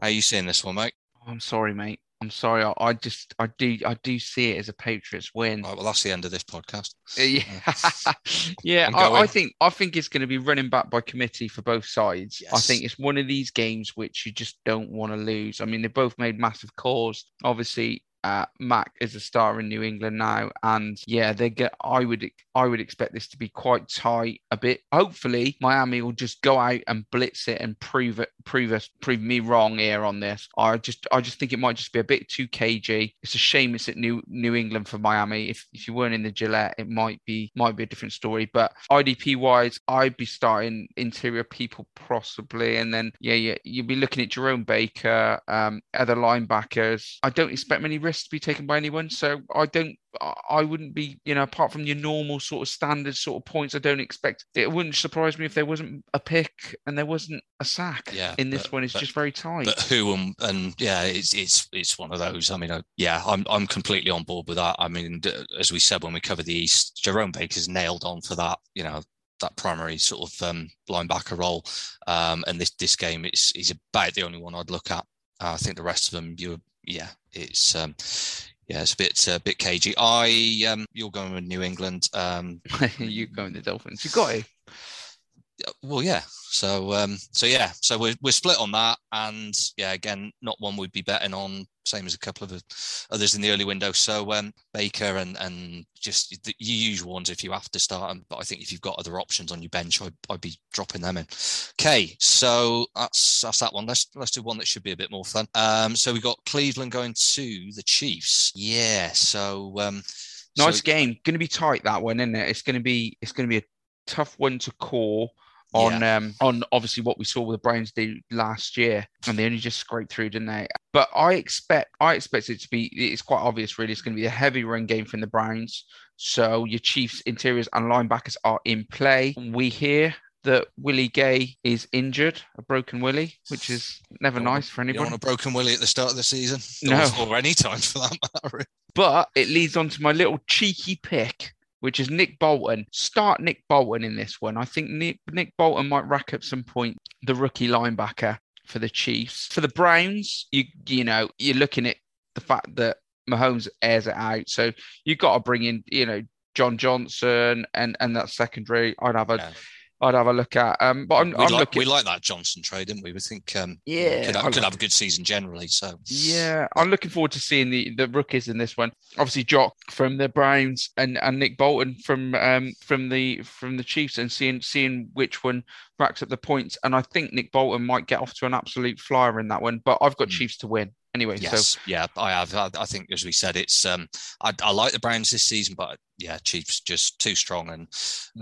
how are you seeing this one, mate? I'm sorry, mate. I'm sorry. I, I, just I do I do see it as a Patriots win. Right, well, that's the end of this podcast. Yeah, yeah. I, I, think I think it's going to be running back by committee for both sides. Yes. I think it's one of these games which you just don't want to lose. I mean, they both made massive calls. Obviously, uh, Mac is a star in New England now, and yeah, they get. I would I would expect this to be quite tight a bit. Hopefully, Miami will just go out and blitz it and prove it, prove us, prove me wrong here on this. I just I just think it might just be a bit too cagey. It's a shame it's at New New England for Miami. If if you weren't in the Gillette, it might be might be a different story. But IDP wise, I'd be starting interior people possibly, and then yeah, yeah, you'd be looking at Jerome Baker, um, other linebackers. I don't expect many risks to be taken by anyone. So I don't, I wouldn't be, you know, apart from your normal sort of standard sort of points, I don't expect it. Wouldn't surprise me if there wasn't a pick and there wasn't a sack. Yeah, in this but, one, it's but, just very tight. But who and, and yeah, it's it's it's one of those. I mean, I, yeah, I'm I'm completely on board with that. I mean, as we said when we covered the East, Jerome Baker's nailed on for that. You know, that primary sort of um, linebacker role. Um, and this this game, it's he's about the only one I'd look at. Uh, I think the rest of them, you yeah, it's um, yeah, it's a bit a uh, bit cagey. I um, you're going with New England. Um, you going the Dolphins? You got it. Well, yeah. So um, so yeah. So we're we're split on that, and yeah, again, not one we'd be betting on same as a couple of others in the early window. So um, Baker and and just the, usual ones if you have to start them. But I think if you've got other options on your bench, I'd, I'd be dropping them in. Okay, so that's that's that one. Let's let's do one that should be a bit more fun. Um, so we got Cleveland going to the Chiefs. Yeah. So um, nice so, game. Going to be tight that one, isn't it? It's going to be it's going to be a tough one to call on yeah. um on obviously what we saw with the Browns do last year, and they only just scraped through, didn't they? But I expect I expect it to be it's quite obvious really. It's going to be a heavy run game from the Browns. So your Chiefs interiors and linebackers are in play. We hear that Willie Gay is injured, a broken Willie, which is never nice for anybody. You want a broken Willie at the start of the season? No. Or any time for that matter. But it leads on to my little cheeky pick which is Nick Bolton. Start Nick Bolton in this one. I think Nick, Nick Bolton might rack up some point, the rookie linebacker for the Chiefs. For the Browns, you you know, you're looking at the fact that Mahomes airs it out. So you've got to bring in, you know, John Johnson and and that secondary. I'd have a yeah. I'd have a look at. Um, but I'm, we I'm like, looking. We like that Johnson trade, didn't we? We think um, yeah, could, have, could have a good season generally. So yeah, I'm looking forward to seeing the the rookies in this one. Obviously, JOK from the Browns and, and Nick Bolton from um from the from the Chiefs, and seeing seeing which one racks up the points. And I think Nick Bolton might get off to an absolute flyer in that one. But I've got mm. Chiefs to win anyway. Yes, so yeah, I have. I, I, think, as we said, it's um, I, I, like the Browns this season, but yeah, Chiefs just too strong and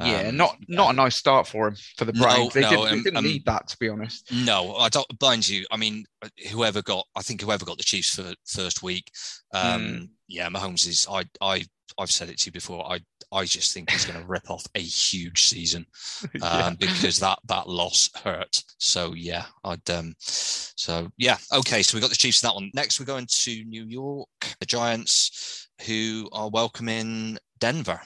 um, yeah, not not a nice start for him for the Browns. No, they, no, didn't, they didn't um, need that, to be honest. No, I don't blind you. I mean, whoever got, I think whoever got the Chiefs for first week, um, mm. yeah, Mahomes is. I I I've said it to you before. I I just think he's going to rip off a huge season um, yeah. because that that loss hurt. So yeah, I'd um, so yeah, okay. So we got the Chiefs in that one. Next, we're going to New York, the Giants, who are welcoming Denver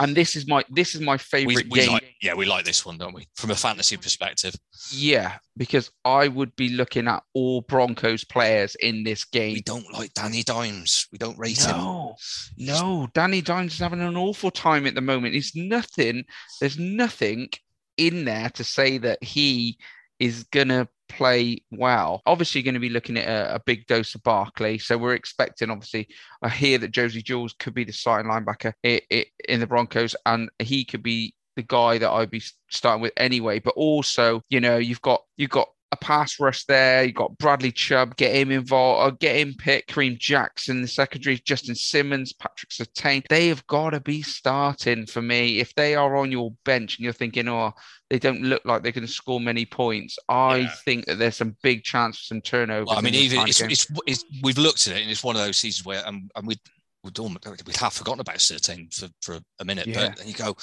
and this is my this is my favorite we, we game. Like, yeah, we like this one, don't we? From a fantasy perspective. Yeah, because I would be looking at all Broncos players in this game. We don't like Danny Dimes. We don't rate no, him. No, Danny Dimes is having an awful time at the moment. It's nothing. There's nothing in there to say that he is gonna play well. Obviously, going to be looking at a, a, big dose of Barkley. So we're expecting, obviously, I hear that Josey Jewell could be the starting linebacker in the Broncos, and he could be the guy that I'd be starting with anyway. But also, you know, you've got you've got pass rush there. You got Bradley Chubb, get him involved, or get him picked. Kareem Jackson, the secondary, Justin Simmons, Patrick Surtain. They have got to be starting for me. If they are on your bench and you're thinking, oh, they don't look like they're going to score many points, I yeah. think that there's some big chance for some turnover. Well, I mean, even it's, it's, it's, we've looked at it, and it's one of those seasons where, and, and we we'd, we'd have forgotten about Surtain for, for a minute, yeah. but you go,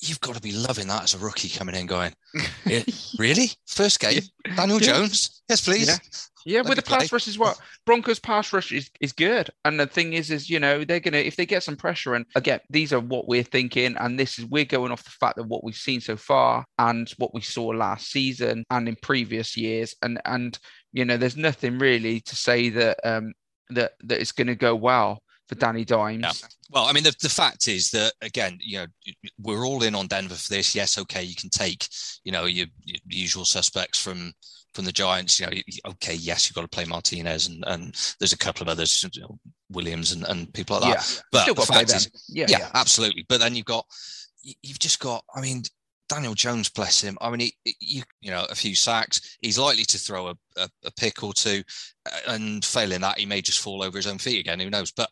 you've got to be loving that as a rookie coming in going, yeah, really? First game, Daniel yeah. Jones? Yes, please. Yeah. Yeah, with the pass rush is what Broncos pass rush is, is good. And the thing is, is you know, they're gonna if they get some pressure and again, these are what we're thinking, and this is we're going off the fact that what we've seen so far and what we saw last season and in previous years. And and you know, there's nothing really to say that um that that it's gonna go well for Danny Dimes. Yeah. Well, I mean, the, the fact is that again, you know, we're all in on Denver for this. Yes, okay, you can take, you know, your, your usual suspects from from the Giants. You know, okay, yes, you've got to play Martinez, and, and there's a couple of others, you know, Williams and, and people like that. Yeah. But the fact is, yeah, yeah, yeah, absolutely. But then you've got, you've just got. I mean, Daniel Jones, bless him. I mean, he, you, you know, a few sacks. He's likely to throw a, a, a, pick or two, uh, and failing that, he may just fall over his own feet again. Who knows? But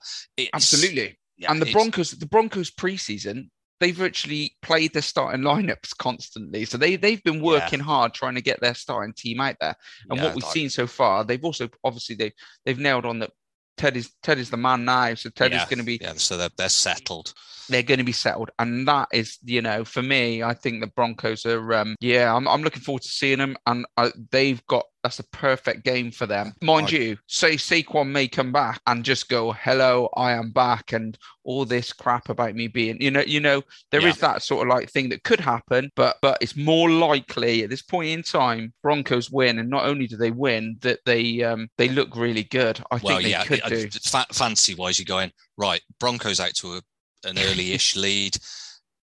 absolutely. Yeah, and the Broncos, the Broncos preseason, they've virtually played their starting lineups constantly. So they they've been working yeah. hard trying to get their starting team out there. And yeah, what we've like, seen so far, they've also obviously they they've nailed on that Ted is Ted is the man now. So Ted yeah, is going to be yeah. So they're they're settled they're going to be settled. And that is, you know, for me, I think the Broncos are, um, yeah, I'm, I'm looking forward to seeing them. And uh, they've got, that's a perfect game for them. Mind I, you, say Saquon may come back and just go, hello, I am back. And all this crap about me being, you know, you know, there yeah. is that sort of like thing that could happen, but, but it's more likely at this point in time, Broncos win. And not only do they win, that they, um, they look really good. I well, think they yeah, could do. Fancy wise, you're going, right, Broncos out to a an early-ish lead.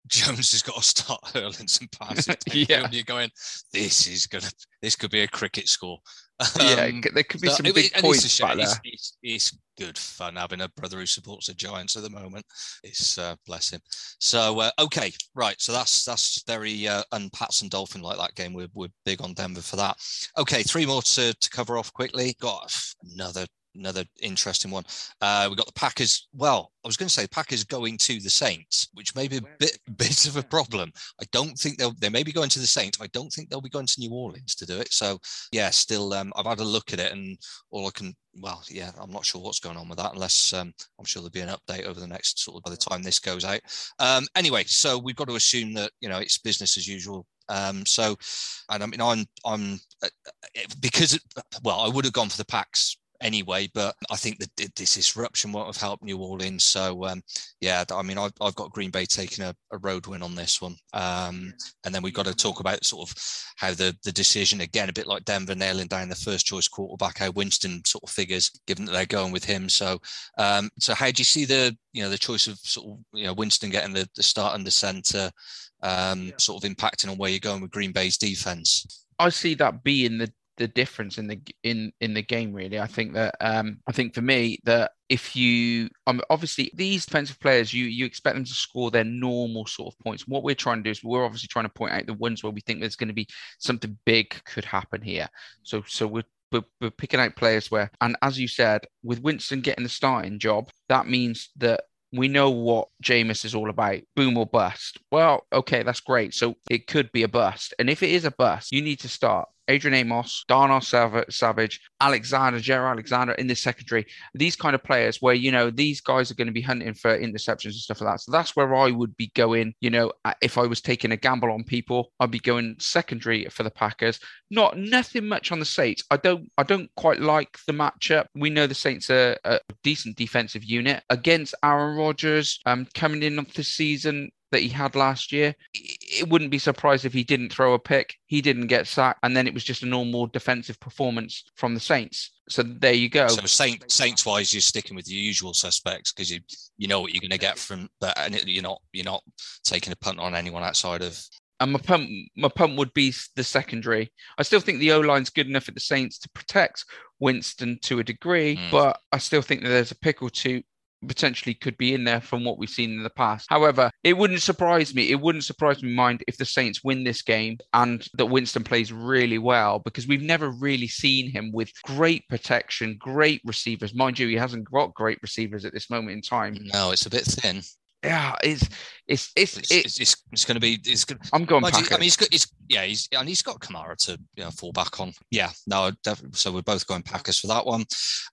Jones has got to start hurling some passes. yeah, you're going. This is gonna. This could be a cricket score. Um, yeah, there could be some big points back there. It's, it's, it's, good fun having a brother who supports the Giants at the moment. It's uh, bless him. So uh, okay, right. So that's that's very uh, and Pats and Dolphin like that game. We're we're big on Denver for that. Okay, three more to to cover off quickly. Got another another interesting one. Uh, we've got the Packers. Well, I was going to say Packers going to the Saints, which may be a bit bit of a problem. I don't think they'll they may be going to the Saints. I don't think they'll be going to New Orleans to do it. So yeah, still um, I've had a look at it and all I can well, yeah, I'm not sure what's going on with that unless um, I'm sure there'll be an update over the next sort of by the time this goes out. Um, anyway, so we've got to assume that you know it's business as usual. Um, so, and I mean, I'm I'm uh, uh because it, well, I would have gone for the Packs anyway. But I think that this disruption won't have helped New Orleans. So um, yeah, I mean, I've, I've, got Green Bay taking a, a road win on this one, um, and then we've got to talk about sort of how the the decision again, a bit like Denver nailing down the first choice quarterback, how Winston sort of figures, given that they're going with him. So um, so how do you see the you know the choice of sort of you know Winston getting the, the start and the centre? Um, sort of impacting on where you're going with Green Bay's defense. I see that being the the difference in the in in the game really i think that um i think for me that if you um, obviously these defensive players you you expect them to score their normal sort of points what we're trying to do is we're obviously trying to point out the ones where we think there's going to be something big could happen here so so we're we're, we're picking out players where and as you said with winston getting the starting job that means that we know what Jameis is all about. Boom or bust. Well, okay, that's great. So it could be a bust. And if it is a bust, you need to start Adrian Amos, Darnell Savage, Alexander, Jaire Alexander in the secondary. These kind of players where, you know, these guys are going to be hunting for interceptions and stuff like that. So that's where I would be going, you know, if I was taking a gamble on people, I'd be going secondary for the Packers. Not nothing much on the Saints. I don't I don't quite like the matchup. We know the Saints are a decent defensive unit against Aaron Rodgers um, coming in this season that he had last year, it wouldn't be surprised if he didn't throw a pick, he didn't get sacked, and then it was just a normal defensive performance from the Saints. So there you go. So Saint, Saints wise, you're sticking with the usual suspects because you you know what you're going to get from that, and you're not you're not taking a punt on anyone outside of. And my pump my pump would be the secondary. I still think the O line's good enough at the Saints to protect Winston to a degree, mm. but I still think that there's a pick or two potentially could be in there from what we've seen in the past. However, it wouldn't surprise me. It wouldn't surprise me mind if the Saints win this game and that Winston plays really well because we've never really seen him with great protection, great receivers. Mind you, he hasn't got great receivers at this moment in time. No, it's a bit thin. Yeah, it's it's it's it's, it's, it's, it's going to be. It's good. I'm going. I mean, he's got. He's yeah. He's and he's got Kamara to you know, fall back on. Yeah, no, definitely. So we're both going Packers for that one.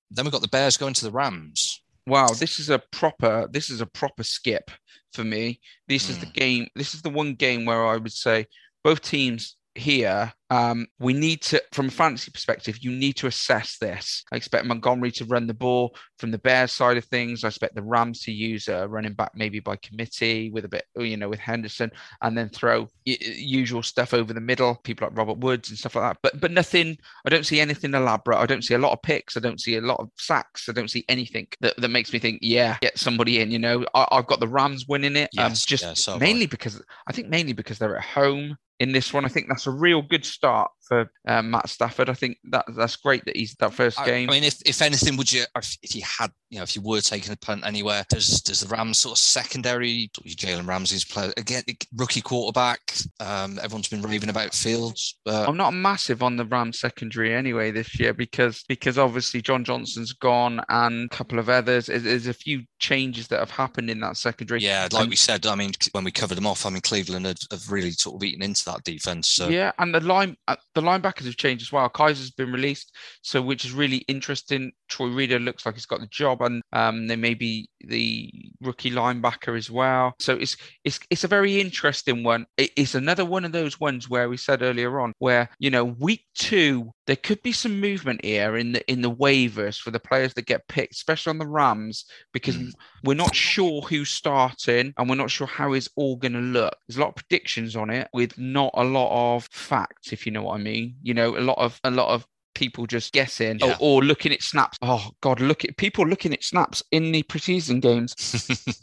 Then we've got the Bears going to the Rams wow, this is a proper this is a proper skip for me. This mm. is the hmm. game. This is the one game where I would say both teams here um, we need to, from a fantasy perspective, you need to assess this. I expect Montgomery to run the ball from the Bears side of things. I expect the Rams to use a running back maybe by committee with a bit, you know, with Henderson, and then throw usual stuff over the middle, people like Robert Woods and stuff like that. But but nothing. I don't see anything elaborate. I don't see a lot of picks. I don't see a lot of sacks. I don't see anything that, that makes me think, yeah, get somebody in. You know, I, have got the Rams winning it. Um, yes, um, just yeah, so mainly because I think mainly because they're at home in this one. I think that's a real good start for um, Matt Stafford. I think that that's great that he's that first game. I, I mean, if, if anything, would you if you had you know if you were taking a punt anywhere, does does the Rams sort of secondary Jalen Ramsey's player again rookie quarterback? Um, everyone's been raving about Fields. But... I'm not massive on the Rams secondary anyway this year because because obviously John Johnson's gone and a couple of others. There's a few changes that have happened in that secondary. Yeah, like and, we said, I mean when we covered them off, I mean Cleveland have, have really sort of eaten into that defense. So. Yeah, and the line uh, the linebackers have changed as well. Kiser's been released, so which is really interesting. Troy Reeder looks like he's got the job, and um, there may be the rookie linebacker as well. So it's it's it's a very interesting one. it's another one of those ones where we said earlier on, where you know week two there could be some movement here in the in the waivers for the players that get picked, especially on the Rams, because mm. we're not sure who's starting and we're not sure how it's all going to look. There's a lot of predictions on it with not a lot of facts, if you know what I mean. You know, a lot of a lot of people just guessing yeah. or, or, looking at snaps. Oh God, look at people looking at snaps in the preseason games.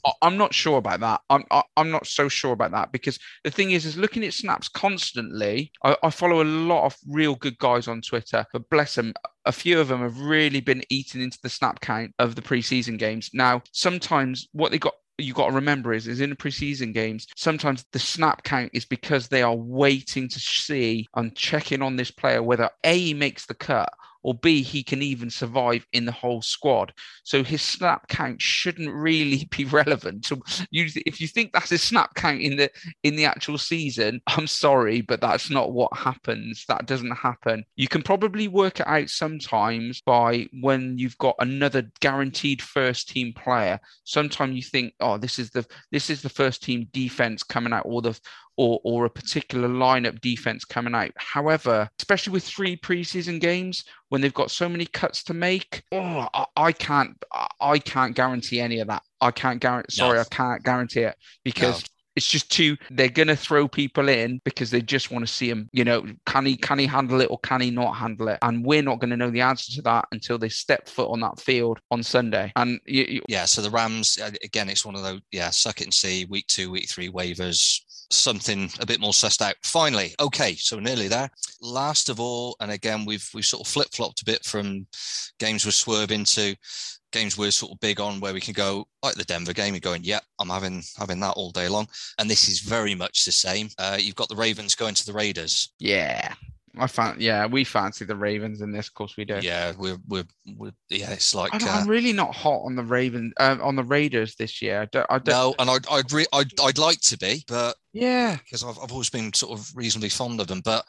I'm not sure about that. I'm I, am i am not so sure about that because the thing is, is looking at snaps constantly. I, I follow a lot of real good guys on Twitter, but bless them, a few of them have really been eaten into the snap count of the preseason games. Now, sometimes what they got you got to remember is, is in the preseason games, sometimes the snap count is because they are waiting to see and checking on this player whether A makes the cut or B, he can even survive in the whole squad. So his snap count shouldn't really be relevant. So you, if you think that's his snap count in the in the actual season, I'm sorry, but that's not what happens. That doesn't happen. You can probably work it out sometimes by when you've got another guaranteed first team player. Sometimes you think, oh, this is the this is the first team defense coming out, or the or, or a particular lineup defense coming out. However, especially with three preseason games, when they've got so many cuts to make, oh, I, I can't, I can't guarantee any of that. I can't guarantee. Sorry, no. I can't guarantee it because. It's just too. They're gonna throw people in because they just want to see him. You know, can he can he handle it or can he not handle it? And we're not going to know the answer to that until they step foot on that field on Sunday. And you, you... yeah, so the Rams uh, again, it's one of those. Yeah, suck it and see. Week two, week three waivers something a bit more sussed out. Finally, okay, so nearly there. Last of all, and again, we've we've sort of flip flopped a bit from games we're swerving to games we're sort of big on where we can go like the Denver game and going, yeah, I'm having having that all day long. And this is very much the same. Uh, you've got the Ravens going to the Raiders. Yeah. I found, yeah, we fancy the Ravens in this. Of course, we do. Yeah, we're we're, we're yeah. It's like I, uh, am really not hot on the Ravens, um, on the Raiders this year. I don't, I don't, no, and I'd I'd, re- I'd I'd like to be, but yeah, because I've I've always been sort of reasonably fond of them, but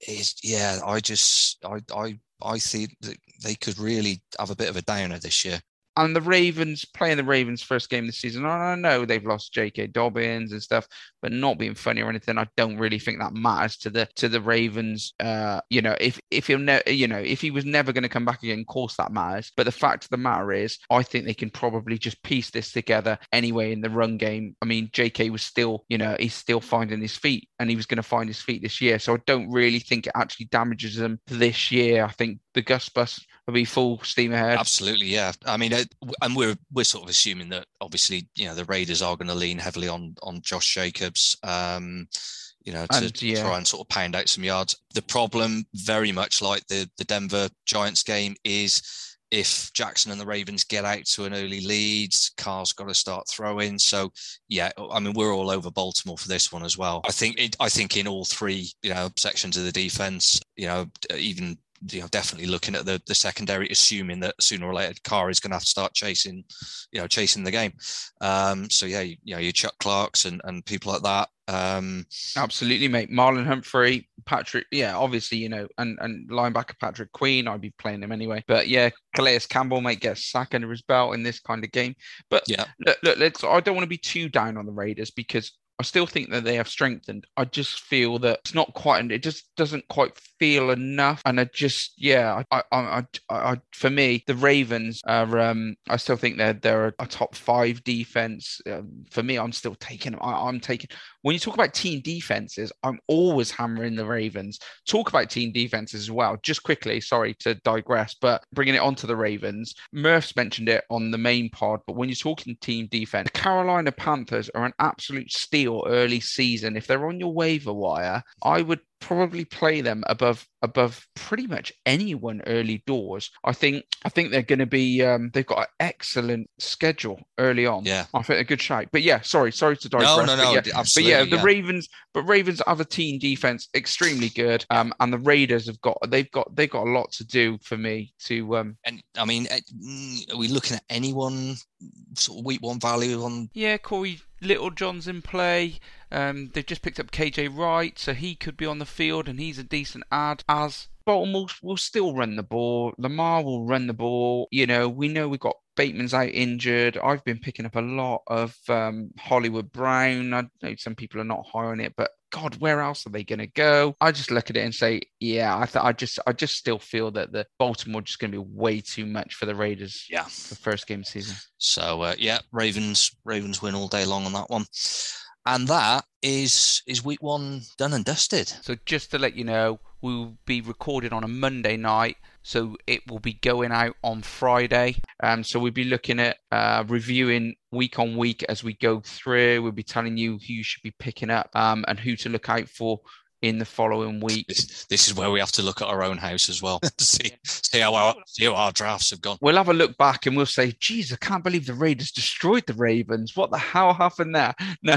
it's yeah, I just I I I see that they could really have a bit of a downer this year. And the Ravens playing the Ravens first game this season. I know they've lost J.K. Dobbins and stuff, but not being funny or anything. I don't really think that matters to the to the Ravens. Uh, you know, if if he'll ne- you know if he was never going to come back again, of course that matters. But the fact of the matter is, I think they can probably just piece this together anyway in the run game. I mean, J.K. was still, you know, he's still finding his feet, and he was going to find his feet this year. So I don't really think it actually damages them this year. I think the Gus bus be full steam ahead. Absolutely, yeah. I mean, it, and we're we're sort of assuming that obviously, you know, the Raiders are going to lean heavily on on Josh Jacobs. Um, you know, to And, yeah. try and sort of pound out some yards. The problem, very much like the the Denver Giants game, is if Jackson and the Ravens get out to an early lead, Carr's got to start throwing. So, yeah, I mean, we're all over Baltimore for this one as well. I think it, I think in all three, you know, sections of the defense, you know, even you know, definitely looking at the the secondary, assuming that sooner or later Carr is going to have to start chasing, you know, chasing the game. Um, so yeah, you, you know, you Chuck Clarks and and people like that. Um, Absolutely, mate. Marlon Humphrey, Patrick, yeah, obviously, you know, and and linebacker Patrick Queen, I'd be playing him anyway. But yeah, Calais Campbell might get a sack under his belt in this kind of game. But yeah, look, look, let's. I don't want to be too down on the Raiders because I still think that they have strengthened. I just feel that it's not quite. It just doesn't quite feel enough. And I just, yeah, I, I, I, I for me, the Ravens are. Um, I still think they're they're a, top five defense. Um, for me, I'm still taking. I, I'm taking. When you talk about team defenses, I'm always hammering the Ravens. Talk about team defenses as well. Just quickly, sorry to digress, but bringing it onto the Ravens, Murph's mentioned it on the main pod. But when you're talking team defense, the Carolina Panthers are an absolute steal early season. If they're on your waiver wire, I would probably play them above above pretty much anyone early doors. I think I think they're going to be um, they've got an excellent schedule early on. Yeah, I think a good shape. But yeah, sorry, sorry to digress. No, no, no, but yeah, absolutely. But yeah, the yeah. Ravens, but Ravens have a team defense extremely good. Um, and the Raiders have got they've got they've got a lot to do for me to um. And I mean, are we looking at anyone sort of week one value on? Yeah, Cory Littleton's in play. Um, they've just picked up KJ Wright, so he could be on the field, and he's a decent ad. As Baltimore will still run the ball, Lamar will run the ball. You know, we know we've got Bateman's out injured. I've been picking up a lot of um, Hollywood Brown. I know some people are not high on it, but God, where else are they going to go? I just look at it and say, yeah, I th- I just, I just still feel that the Baltimore just going to be way too much for the Raiders. Yeah, the first game of the season. So uh, yeah, Ravens, Ravens win all day long on that one, and that is is week one done and dusted. So just to let you know, we will be recorded on a Monday night. So it will be going out on Friday. Um, so we'll be looking at uh, reviewing week on week as we go through. We'll be telling you who you should be picking up um, and who to look out for in the following week. This, this, is where we have to look at our own house as well to see see how our see how our drafts have gone. We'll have a look back and we'll say, "Geez, I can't believe the Raiders destroyed the Ravens. What the hell happened there?" No.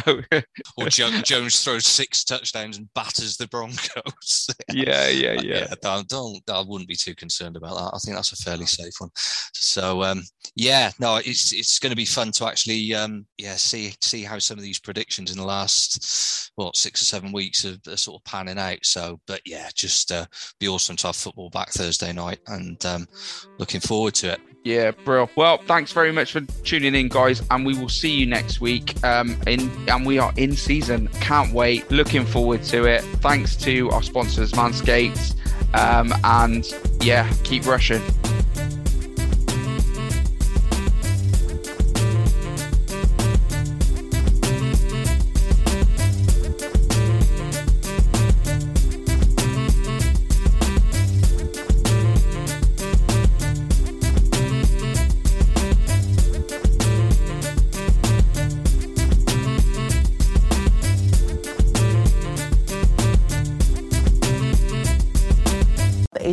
or jo- Jones throws six touchdowns and batters the Broncos. yeah, yeah, yeah. yeah don't, don't, I wouldn't be too concerned about that. I think that's a fairly safe one. So um, yeah, no, it's it's going to be fun to actually um, yeah see see how some of these predictions in the last what six or seven weeks are, are sort of panning out. So, but yeah, just uh, be awesome to have football back Thursday night, and um, looking forward to it. Yeah, bro. Well, thanks very much for tuning in, guys, and we will see you next week. Um, in and we are in season. Can't wait. Looking forward to it. Thanks to our sponsors, Manscaped, um, and yeah, keep rushing.